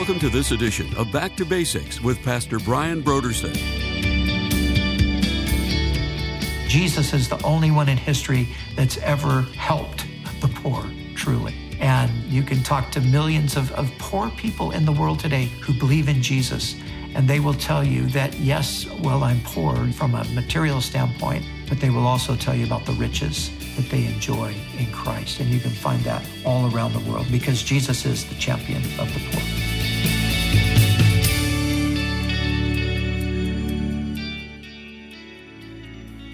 Welcome to this edition of Back to Basics with Pastor Brian Brodersen. Jesus is the only one in history that's ever helped the poor, truly. And you can talk to millions of, of poor people in the world today who believe in Jesus, and they will tell you that, yes, well, I'm poor from a material standpoint, but they will also tell you about the riches that they enjoy in Christ. And you can find that all around the world because Jesus is the champion of the poor.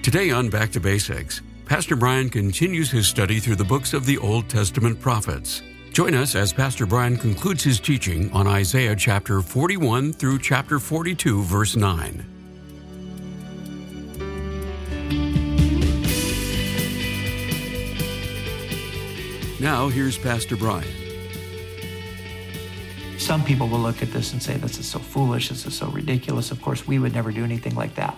Today on Back to Basics, Pastor Brian continues his study through the books of the Old Testament prophets. Join us as Pastor Brian concludes his teaching on Isaiah chapter 41 through chapter 42, verse 9. Now, here's Pastor Brian. Some people will look at this and say, This is so foolish, this is so ridiculous. Of course, we would never do anything like that.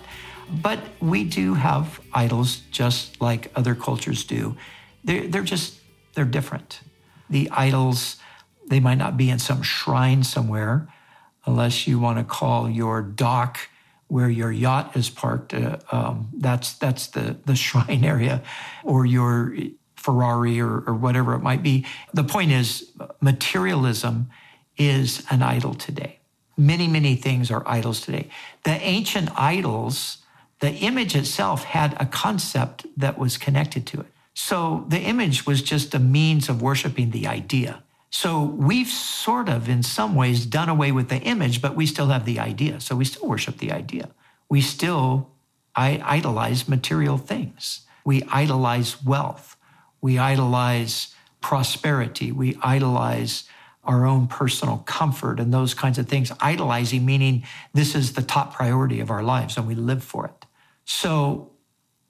But we do have idols just like other cultures do. They're, they're just, they're different. The idols, they might not be in some shrine somewhere, unless you want to call your dock where your yacht is parked. Uh, um, that's that's the the shrine area, or your Ferrari or, or whatever it might be. The point is, materialism is an idol today. Many many things are idols today. The ancient idols the image itself had a concept that was connected to it. So the image was just a means of worshiping the idea. So we've sort of, in some ways, done away with the image, but we still have the idea. So we still worship the idea. We still idolize material things. We idolize wealth. We idolize prosperity. We idolize our own personal comfort and those kinds of things. Idolizing meaning this is the top priority of our lives and we live for it. So,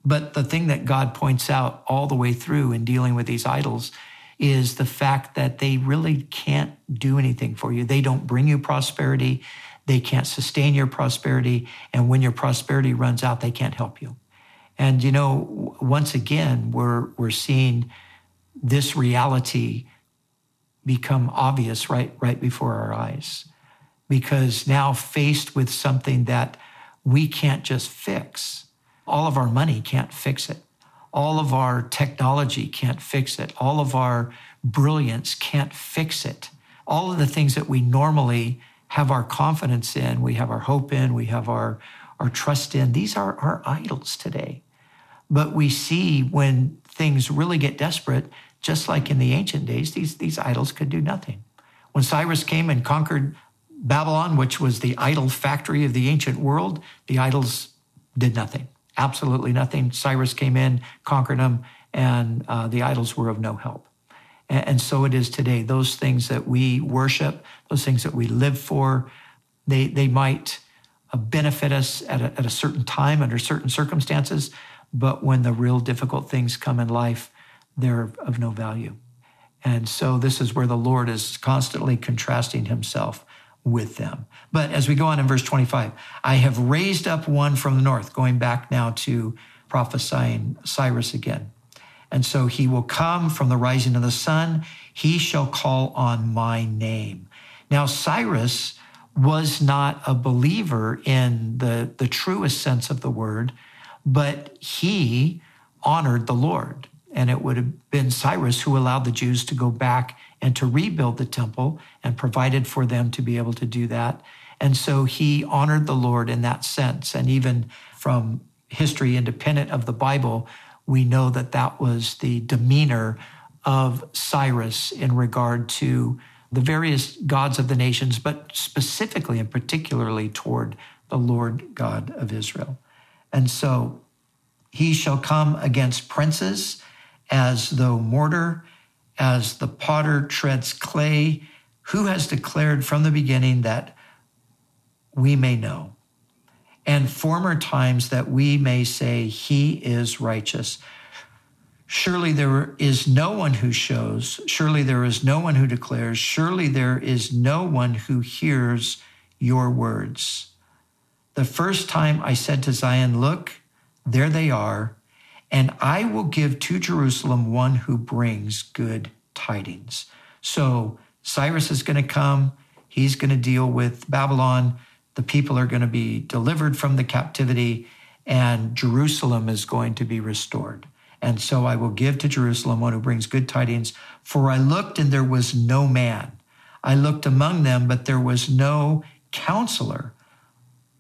but the thing that God points out all the way through in dealing with these idols is the fact that they really can't do anything for you. They don't bring you prosperity. They can't sustain your prosperity. And when your prosperity runs out, they can't help you. And, you know, once again, we're, we're seeing this reality become obvious right, right before our eyes. Because now faced with something that we can't just fix, all of our money can't fix it. All of our technology can't fix it. All of our brilliance can't fix it. All of the things that we normally have our confidence in, we have our hope in, we have our, our trust in, these are our idols today. But we see when things really get desperate, just like in the ancient days, these, these idols could do nothing. When Cyrus came and conquered Babylon, which was the idol factory of the ancient world, the idols did nothing absolutely nothing. Cyrus came in, conquered them, and uh, the idols were of no help. And, and so it is today. Those things that we worship, those things that we live for, they, they might uh, benefit us at a, at a certain time under certain circumstances, but when the real difficult things come in life, they're of no value. And so this is where the Lord is constantly contrasting himself with them. But as we go on in verse 25, I have raised up one from the north, going back now to prophesying Cyrus again. And so he will come from the rising of the sun. He shall call on my name. Now, Cyrus was not a believer in the, the truest sense of the word, but he honored the Lord. And it would have been Cyrus who allowed the Jews to go back and to rebuild the temple and provided for them to be able to do that. And so he honored the Lord in that sense. And even from history independent of the Bible, we know that that was the demeanor of Cyrus in regard to the various gods of the nations, but specifically and particularly toward the Lord God of Israel. And so he shall come against princes as though mortar as the potter treads clay, who has declared from the beginning that we may know, and former times that we may say, He is righteous. Surely there is no one who shows, surely there is no one who declares, surely there is no one who hears your words. The first time I said to Zion, Look, there they are and I will give to Jerusalem one who brings good tidings. So Cyrus is going to come. He's going to deal with Babylon. The people are going to be delivered from the captivity, and Jerusalem is going to be restored. And so I will give to Jerusalem one who brings good tidings. For I looked, and there was no man. I looked among them, but there was no counselor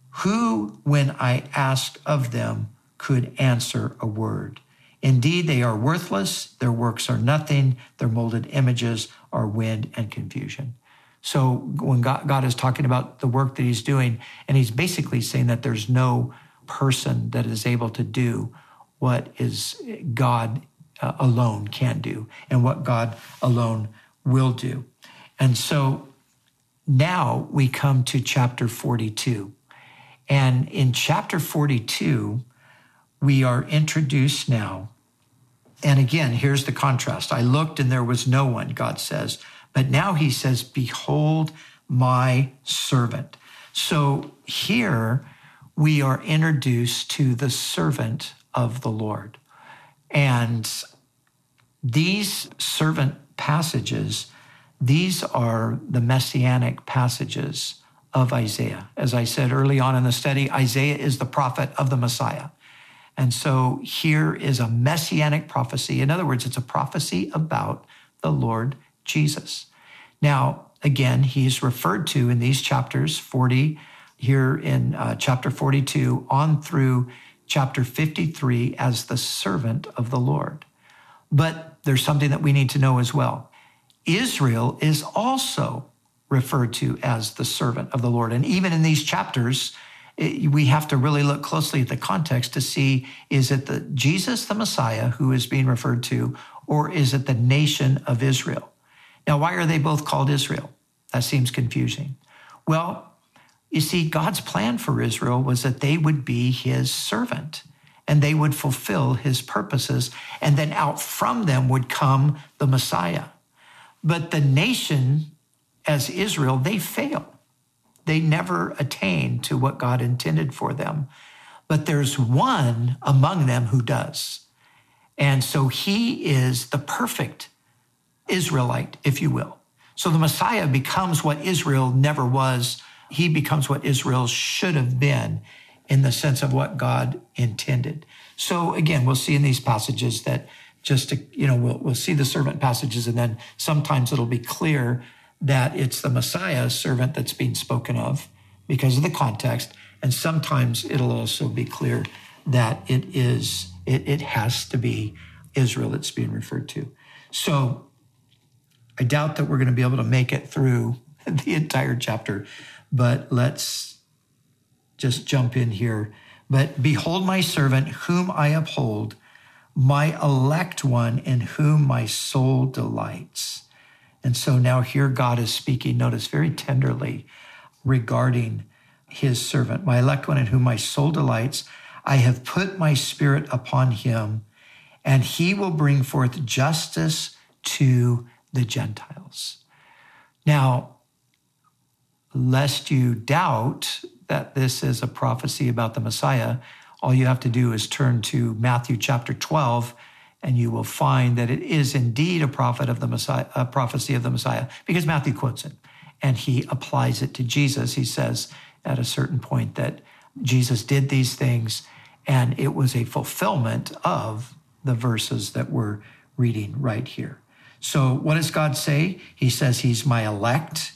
who, when I asked of them, could answer a word. Indeed, they are worthless, their works are nothing, their molded images are wind and confusion. So when God, God, is talking about the work that he's doing, and he's basically saying that there's no person that is able to do what is God uh, alone can do and what God alone will do. And so now we come to chapter 42. And in chapter 42, we are introduced now. And again, here's the contrast. I looked and there was no one, God says. But now he says, Behold my servant. So here we are introduced to the servant of the Lord. And these servant passages, these are the messianic passages of Isaiah. As I said early on in the study, Isaiah is the prophet of the Messiah. And so here is a messianic prophecy. In other words, it's a prophecy about the Lord Jesus. Now, again, he's referred to in these chapters 40, here in uh, chapter 42, on through chapter 53 as the servant of the Lord. But there's something that we need to know as well. Israel is also referred to as the servant of the Lord. And even in these chapters, it, we have to really look closely at the context to see is it the Jesus the Messiah who is being referred to or is it the nation of Israel? Now why are they both called Israel? That seems confusing. Well, you see God's plan for Israel was that they would be his servant and they would fulfill his purposes and then out from them would come the Messiah. But the nation as Israel, they fail. They never attain to what God intended for them. But there's one among them who does. And so he is the perfect Israelite, if you will. So the Messiah becomes what Israel never was. He becomes what Israel should have been in the sense of what God intended. So again, we'll see in these passages that just to, you know, we'll, we'll see the servant passages and then sometimes it'll be clear that it's the Messiah servant that's being spoken of because of the context. And sometimes it'll also be clear that it is, it, it has to be Israel that's being referred to. So I doubt that we're going to be able to make it through the entire chapter, but let's just jump in here. But behold, my servant, whom I uphold, my elect one, in whom my soul delights. And so now here God is speaking, notice very tenderly regarding his servant, my elect one in whom my soul delights. I have put my spirit upon him, and he will bring forth justice to the Gentiles. Now, lest you doubt that this is a prophecy about the Messiah, all you have to do is turn to Matthew chapter 12 and you will find that it is indeed a prophet of the Messiah, a prophecy of the Messiah, because Matthew quotes it and he applies it to Jesus. He says at a certain point that Jesus did these things, and it was a fulfillment of the verses that we're reading right here. So, what does God say? He says, He's my elect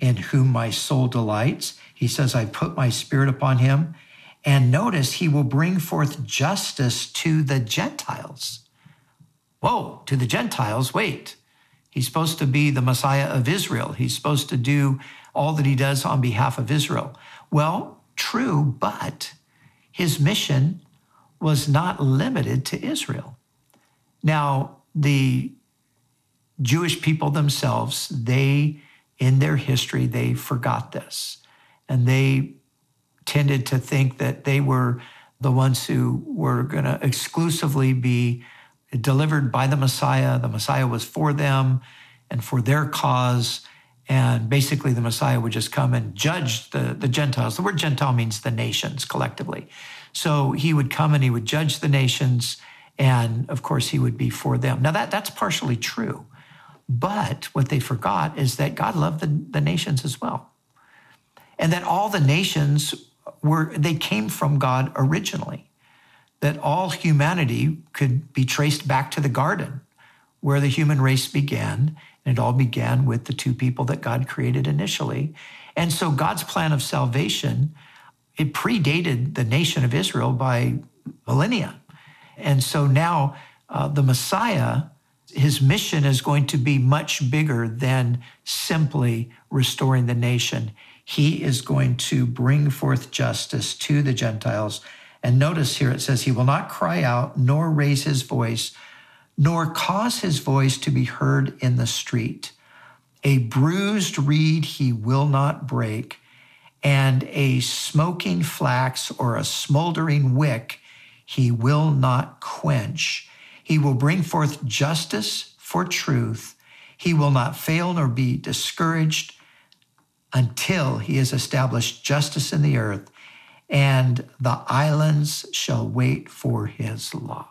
in whom my soul delights. He says, I put my spirit upon him. And notice, he will bring forth justice to the Gentiles. Whoa, to the Gentiles, wait. He's supposed to be the Messiah of Israel. He's supposed to do all that he does on behalf of Israel. Well, true, but his mission was not limited to Israel. Now, the Jewish people themselves, they, in their history, they forgot this. And they tended to think that they were the ones who were going to exclusively be delivered by the Messiah. The Messiah was for them and for their cause. And basically, the Messiah would just come and judge the, the Gentiles. The word Gentile means the nations collectively. So he would come and he would judge the nations. And of course, he would be for them. Now, that, that's partially true. But what they forgot is that God loved the, the nations as well. And that all the nations were, they came from God originally. That all humanity could be traced back to the garden where the human race began. And it all began with the two people that God created initially. And so God's plan of salvation, it predated the nation of Israel by millennia. And so now uh, the Messiah, his mission is going to be much bigger than simply restoring the nation. He is going to bring forth justice to the Gentiles. And notice here it says, He will not cry out, nor raise his voice, nor cause his voice to be heard in the street. A bruised reed he will not break, and a smoking flax or a smoldering wick he will not quench. He will bring forth justice for truth. He will not fail nor be discouraged until he has established justice in the earth, and the islands shall wait for his law.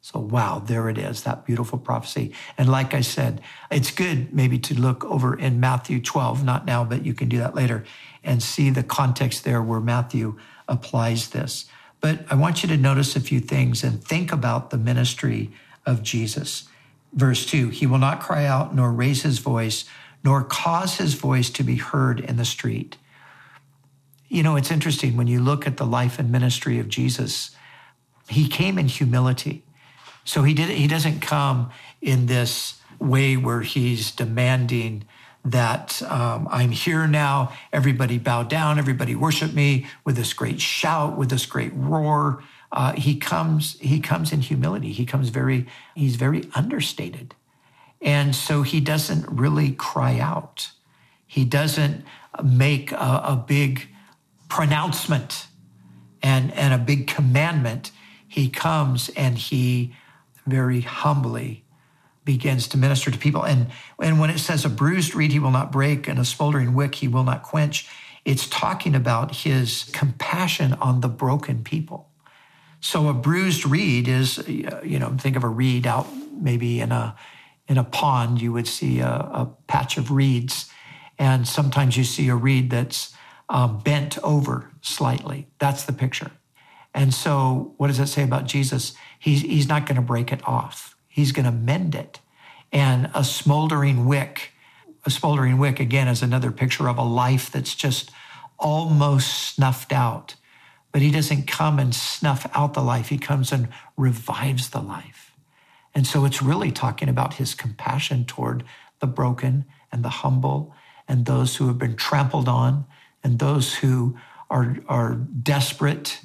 So, wow, there it is, that beautiful prophecy. And like I said, it's good maybe to look over in Matthew 12, not now, but you can do that later, and see the context there where Matthew applies this. But I want you to notice a few things and think about the ministry of Jesus. Verse 2 He will not cry out, nor raise his voice, nor cause his voice to be heard in the street. You know, it's interesting when you look at the life and ministry of Jesus, he came in humility. So he did he doesn't come in this way where he's demanding that um, I'm here now. Everybody bow down. Everybody worship me with this great shout, with this great roar. Uh, he comes. He comes in humility. He comes very. He's very understated, and so he doesn't really cry out. He doesn't make a, a big pronouncement and and a big commandment. He comes and he very humbly begins to minister to people. And, and when it says a bruised reed he will not break and a smoldering wick he will not quench, it's talking about his compassion on the broken people. So a bruised reed is, you know, think of a reed out maybe in a in a pond. You would see a, a patch of reeds, and sometimes you see a reed that's uh, bent over slightly. That's the picture. And so, what does it say about Jesus? He's, he's not going to break it off, he's going to mend it. And a smoldering wick, a smoldering wick, again, is another picture of a life that's just almost snuffed out. But he doesn't come and snuff out the life, he comes and revives the life. And so, it's really talking about his compassion toward the broken and the humble and those who have been trampled on and those who are, are desperate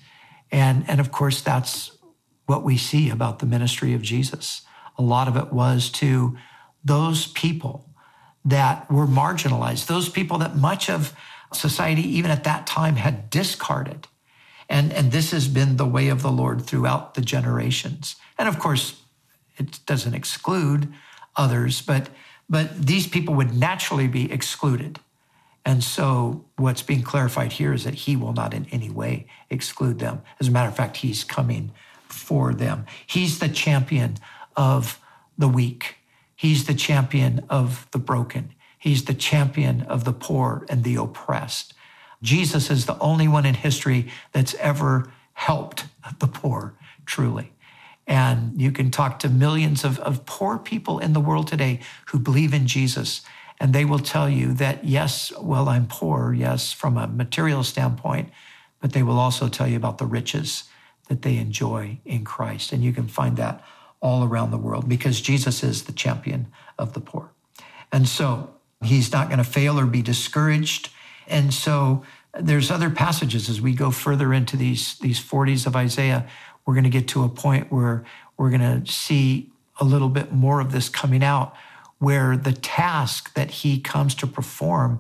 and, and of course, that's what we see about the ministry of Jesus. A lot of it was to those people that were marginalized, those people that much of society, even at that time, had discarded. And, and this has been the way of the Lord throughout the generations. And of course, it doesn't exclude others, but, but these people would naturally be excluded. And so, what's being clarified here is that he will not in any way exclude them. As a matter of fact, he's coming for them. He's the champion of the weak, he's the champion of the broken, he's the champion of the poor and the oppressed. Jesus is the only one in history that's ever helped the poor, truly. And you can talk to millions of, of poor people in the world today who believe in Jesus and they will tell you that, yes, well, I'm poor, yes, from a material standpoint, but they will also tell you about the riches that they enjoy in Christ. And you can find that all around the world because Jesus is the champion of the poor. And so he's not going to fail or be discouraged. And so there's other passages as we go further into these, these 40s of Isaiah, we're going to get to a point where we're going to see a little bit more of this coming out where the task that he comes to perform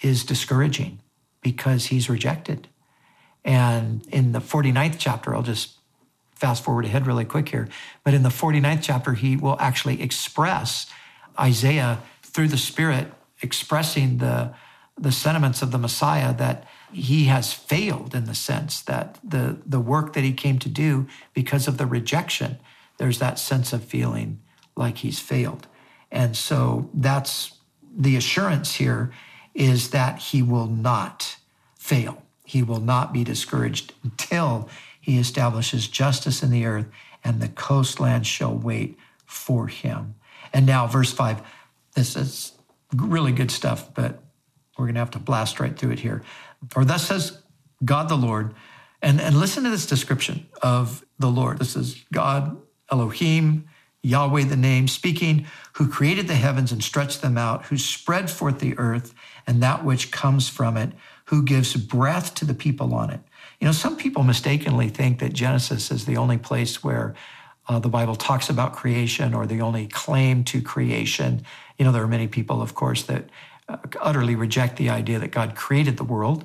is discouraging because he's rejected. And in the 49th chapter, I'll just fast forward ahead really quick here, but in the 49th chapter, he will actually express Isaiah through the Spirit expressing the, the sentiments of the Messiah that he has failed in the sense that the, the work that he came to do because of the rejection, there's that sense of feeling like he's failed. And so that's the assurance here is that he will not fail. He will not be discouraged until he establishes justice in the earth and the coastlands shall wait for him. And now, verse five, this is really good stuff, but we're going to have to blast right through it here. For thus says God the Lord, and, and listen to this description of the Lord. This is God, Elohim, Yahweh the name, speaking, who created the heavens and stretched them out, who spread forth the earth and that which comes from it, who gives breath to the people on it. You know, some people mistakenly think that Genesis is the only place where uh, the Bible talks about creation or the only claim to creation. You know, there are many people, of course, that uh, utterly reject the idea that God created the world.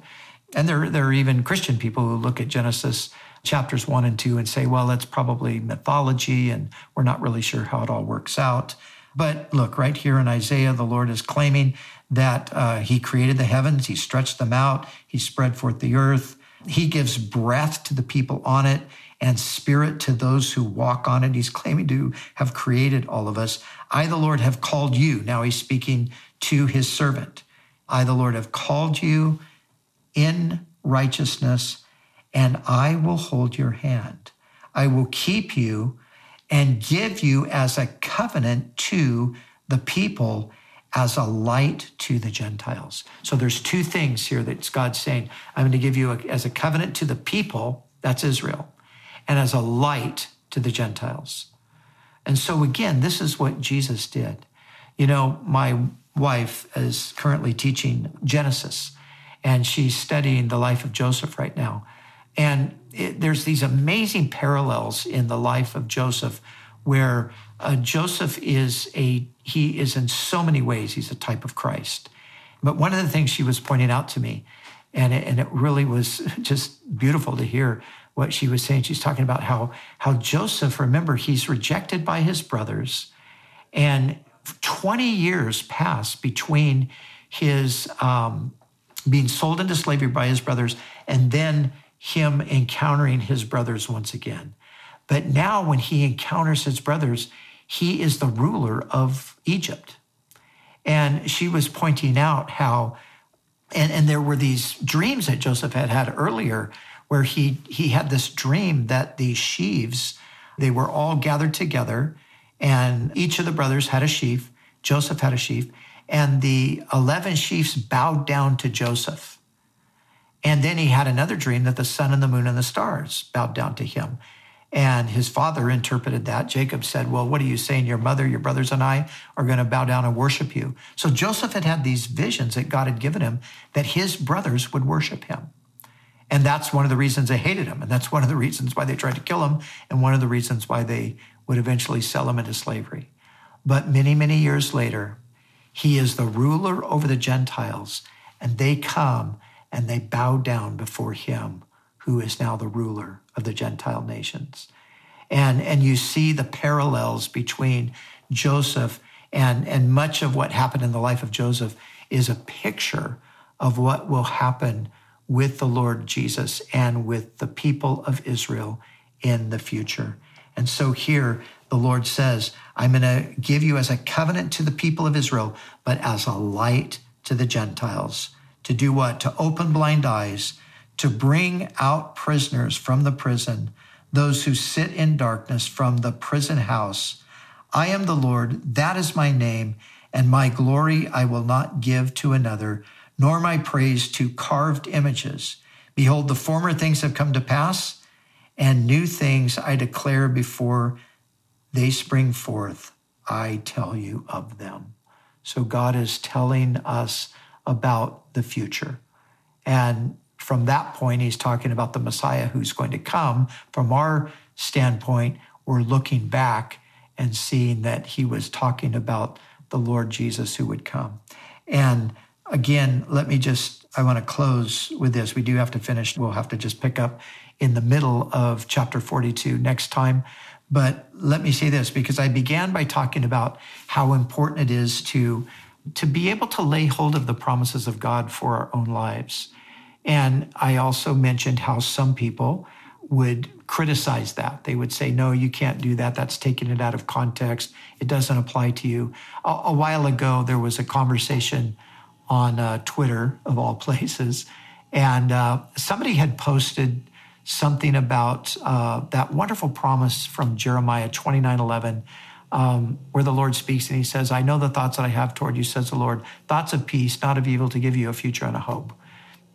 And there, there are even Christian people who look at Genesis chapters one and two and say, well, that's probably mythology and we're not really sure how it all works out. But look, right here in Isaiah, the Lord is claiming that uh, He created the heavens, He stretched them out, He spread forth the earth, He gives breath to the people on it and spirit to those who walk on it. He's claiming to have created all of us. I, the Lord, have called you. Now He's speaking to His servant. I, the Lord, have called you in righteousness, and I will hold your hand. I will keep you and give you as a covenant to the people as a light to the Gentiles. So there's two things here that God's saying. I'm going to give you a, as a covenant to the people, that's Israel, and as a light to the Gentiles. And so again, this is what Jesus did. You know, my wife is currently teaching Genesis and she's studying the life of Joseph right now. And it, there's these amazing parallels in the life of Joseph where uh, Joseph is a, he is in so many ways, he's a type of Christ. But one of the things she was pointing out to me, and it, and it really was just beautiful to hear what she was saying. She's talking about how, how Joseph, remember, he's rejected by his brothers, and 20 years pass between his um, being sold into slavery by his brothers and then him encountering his brothers once again. But now, when he encounters his brothers, he is the ruler of Egypt. And she was pointing out how, and, and there were these dreams that Joseph had had earlier where he, he had this dream that the sheaves, they were all gathered together, and each of the brothers had a sheaf. Joseph had a sheaf, and the 11 sheaves bowed down to Joseph. And then he had another dream that the sun and the moon and the stars bowed down to him. And his father interpreted that. Jacob said, Well, what are you saying? Your mother, your brothers, and I are going to bow down and worship you. So Joseph had had these visions that God had given him that his brothers would worship him. And that's one of the reasons they hated him. And that's one of the reasons why they tried to kill him. And one of the reasons why they would eventually sell him into slavery. But many, many years later, he is the ruler over the Gentiles. And they come and they bow down before him who is now the ruler of the Gentile nations. And, and you see the parallels between Joseph and, and much of what happened in the life of Joseph is a picture of what will happen with the Lord Jesus and with the people of Israel in the future. And so here the Lord says, I'm going to give you as a covenant to the people of Israel, but as a light to the Gentiles. To do what? To open blind eyes, to bring out prisoners from the prison, those who sit in darkness from the prison house. I am the Lord, that is my name, and my glory I will not give to another, nor my praise to carved images. Behold, the former things have come to pass, and new things I declare before they spring forth. I tell you of them. So God is telling us about the future. And from that point, he's talking about the Messiah who's going to come. From our standpoint, we're looking back and seeing that he was talking about the Lord Jesus who would come. And again, let me just, I want to close with this. We do have to finish. We'll have to just pick up in the middle of chapter 42 next time. But let me say this because I began by talking about how important it is to, to be able to lay hold of the promises of God for our own lives. And I also mentioned how some people would criticize that. They would say, no, you can't do that. That's taking it out of context. It doesn't apply to you. A, a while ago, there was a conversation on uh, Twitter, of all places, and uh, somebody had posted something about uh, that wonderful promise from Jeremiah 29 11. Um, where the Lord speaks and he says, I know the thoughts that I have toward you, says the Lord, thoughts of peace, not of evil, to give you a future and a hope.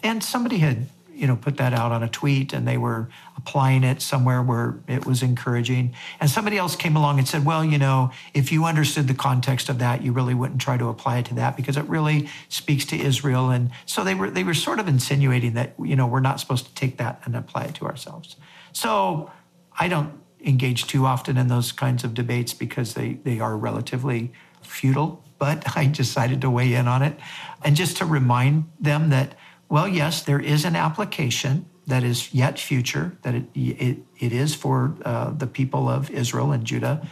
And somebody had you know, put that out on a tweet and they were applying it somewhere where it was encouraging. And somebody else came along and said, well, you know, if you understood the context of that, you really wouldn't try to apply it to that because it really speaks to Israel. And so they were, they were sort of insinuating that, you know, we're not supposed to take that and apply it to ourselves. So I don't engage too often in those kinds of debates because they, they are relatively futile, but I decided to weigh in on it. And just to remind them that well, yes, there is an application that is yet future, that it, it, it is for uh, the people of Israel and Judah.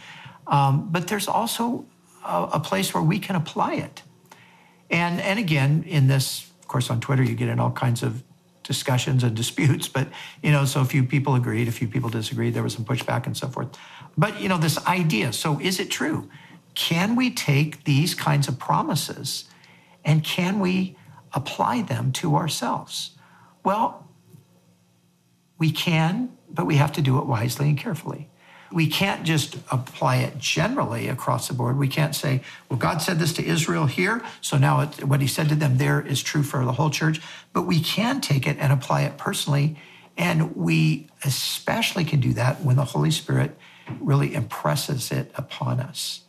Um, but there's also a, a, place where we can apply it. And, and again, in this, of course, on Twitter, you get in all kinds of discussions and disputes. But, you know, so a few people agreed, a few people disagreed, there was some pushback and so forth. But, you know, this idea so is it true? Can we take these kinds of promises and can we apply them to ourselves? Well, we can, but we have to do it wisely and carefully. We can't just apply it generally across the board. We can't say, well, God said this to Israel here, so now it, what he said to them there is true for the whole church. But we can take it and apply it personally. And we especially can do that when the Holy Spirit really impresses it upon us.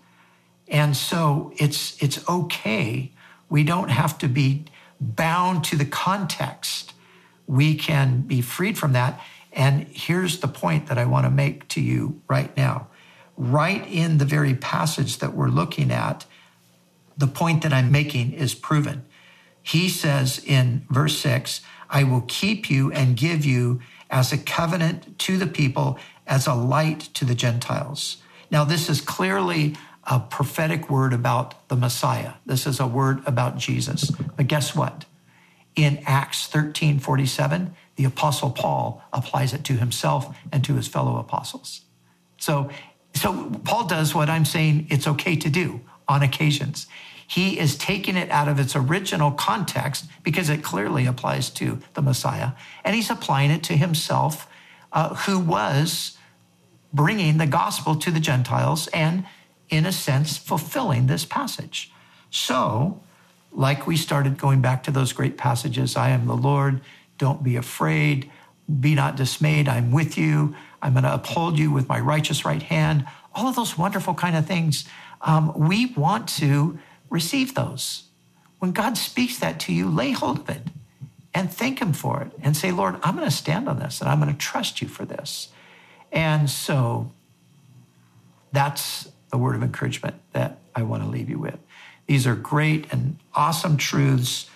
And so it's, it's okay. We don't have to be bound to the context. We can be freed from that. And here's the point that I want to make to you right now. Right in the very passage that we're looking at, the point that I'm making is proven. He says in verse 6 I will keep you and give you as a covenant to the people, as a light to the Gentiles. Now, this is clearly a prophetic word about the Messiah. This is a word about Jesus. But guess what? In Acts 13 47, the Apostle Paul applies it to himself and to his fellow apostles. So, so Paul does what I'm saying it's okay to do on occasions. He is taking it out of its original context because it clearly applies to the Messiah, and he's applying it to himself, uh, who was bringing the gospel to the Gentiles and in a sense, fulfilling this passage. So, like we started going back to those great passages I am the Lord, don't be afraid, be not dismayed, I'm with you, I'm going to uphold you with my righteous right hand, all of those wonderful kind of things. Um, we want to receive those. When God speaks that to you, lay hold of it and thank Him for it and say, Lord, I'm going to stand on this and I'm going to trust you for this. And so that's a word of encouragement that I want to leave you with. These are great and awesome truths,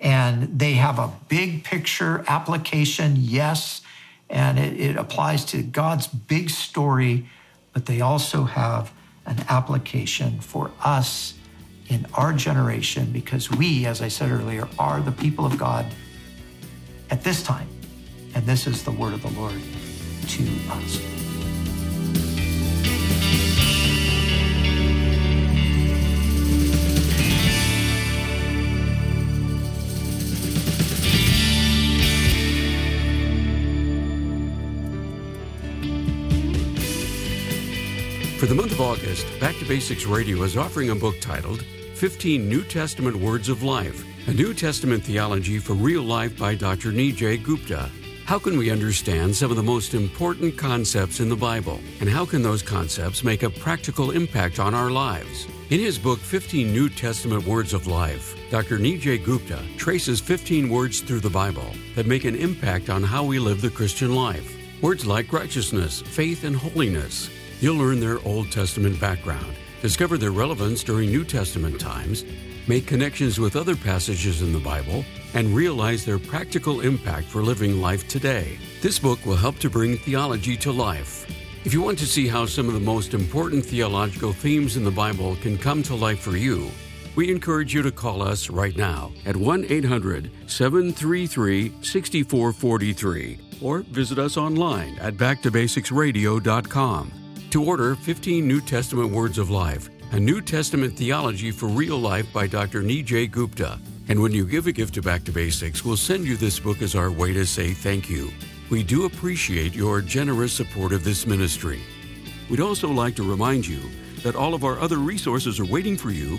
and they have a big picture application, yes, and it, it applies to God's big story, but they also have an application for us in our generation because we, as I said earlier, are the people of God at this time. And this is the word of the Lord to us. The month of August, Back to Basics Radio is offering a book titled 15 New Testament Words of Life, a New Testament theology for real life by Dr. Nijay Gupta. How can we understand some of the most important concepts in the Bible? And how can those concepts make a practical impact on our lives? In his book, 15 New Testament Words of Life, Dr. Nijay Gupta traces 15 words through the Bible that make an impact on how we live the Christian life. Words like righteousness, faith, and holiness You'll learn their Old Testament background, discover their relevance during New Testament times, make connections with other passages in the Bible, and realize their practical impact for living life today. This book will help to bring theology to life. If you want to see how some of the most important theological themes in the Bible can come to life for you, We encourage you to call us right now at 1 800 733 6443 or visit us online at backtobasicsradio.com to order 15 New Testament Words of Life, a New Testament theology for real life by Dr. Nijay Gupta. And when you give a gift to Back to Basics, we'll send you this book as our way to say thank you. We do appreciate your generous support of this ministry. We'd also like to remind you that all of our other resources are waiting for you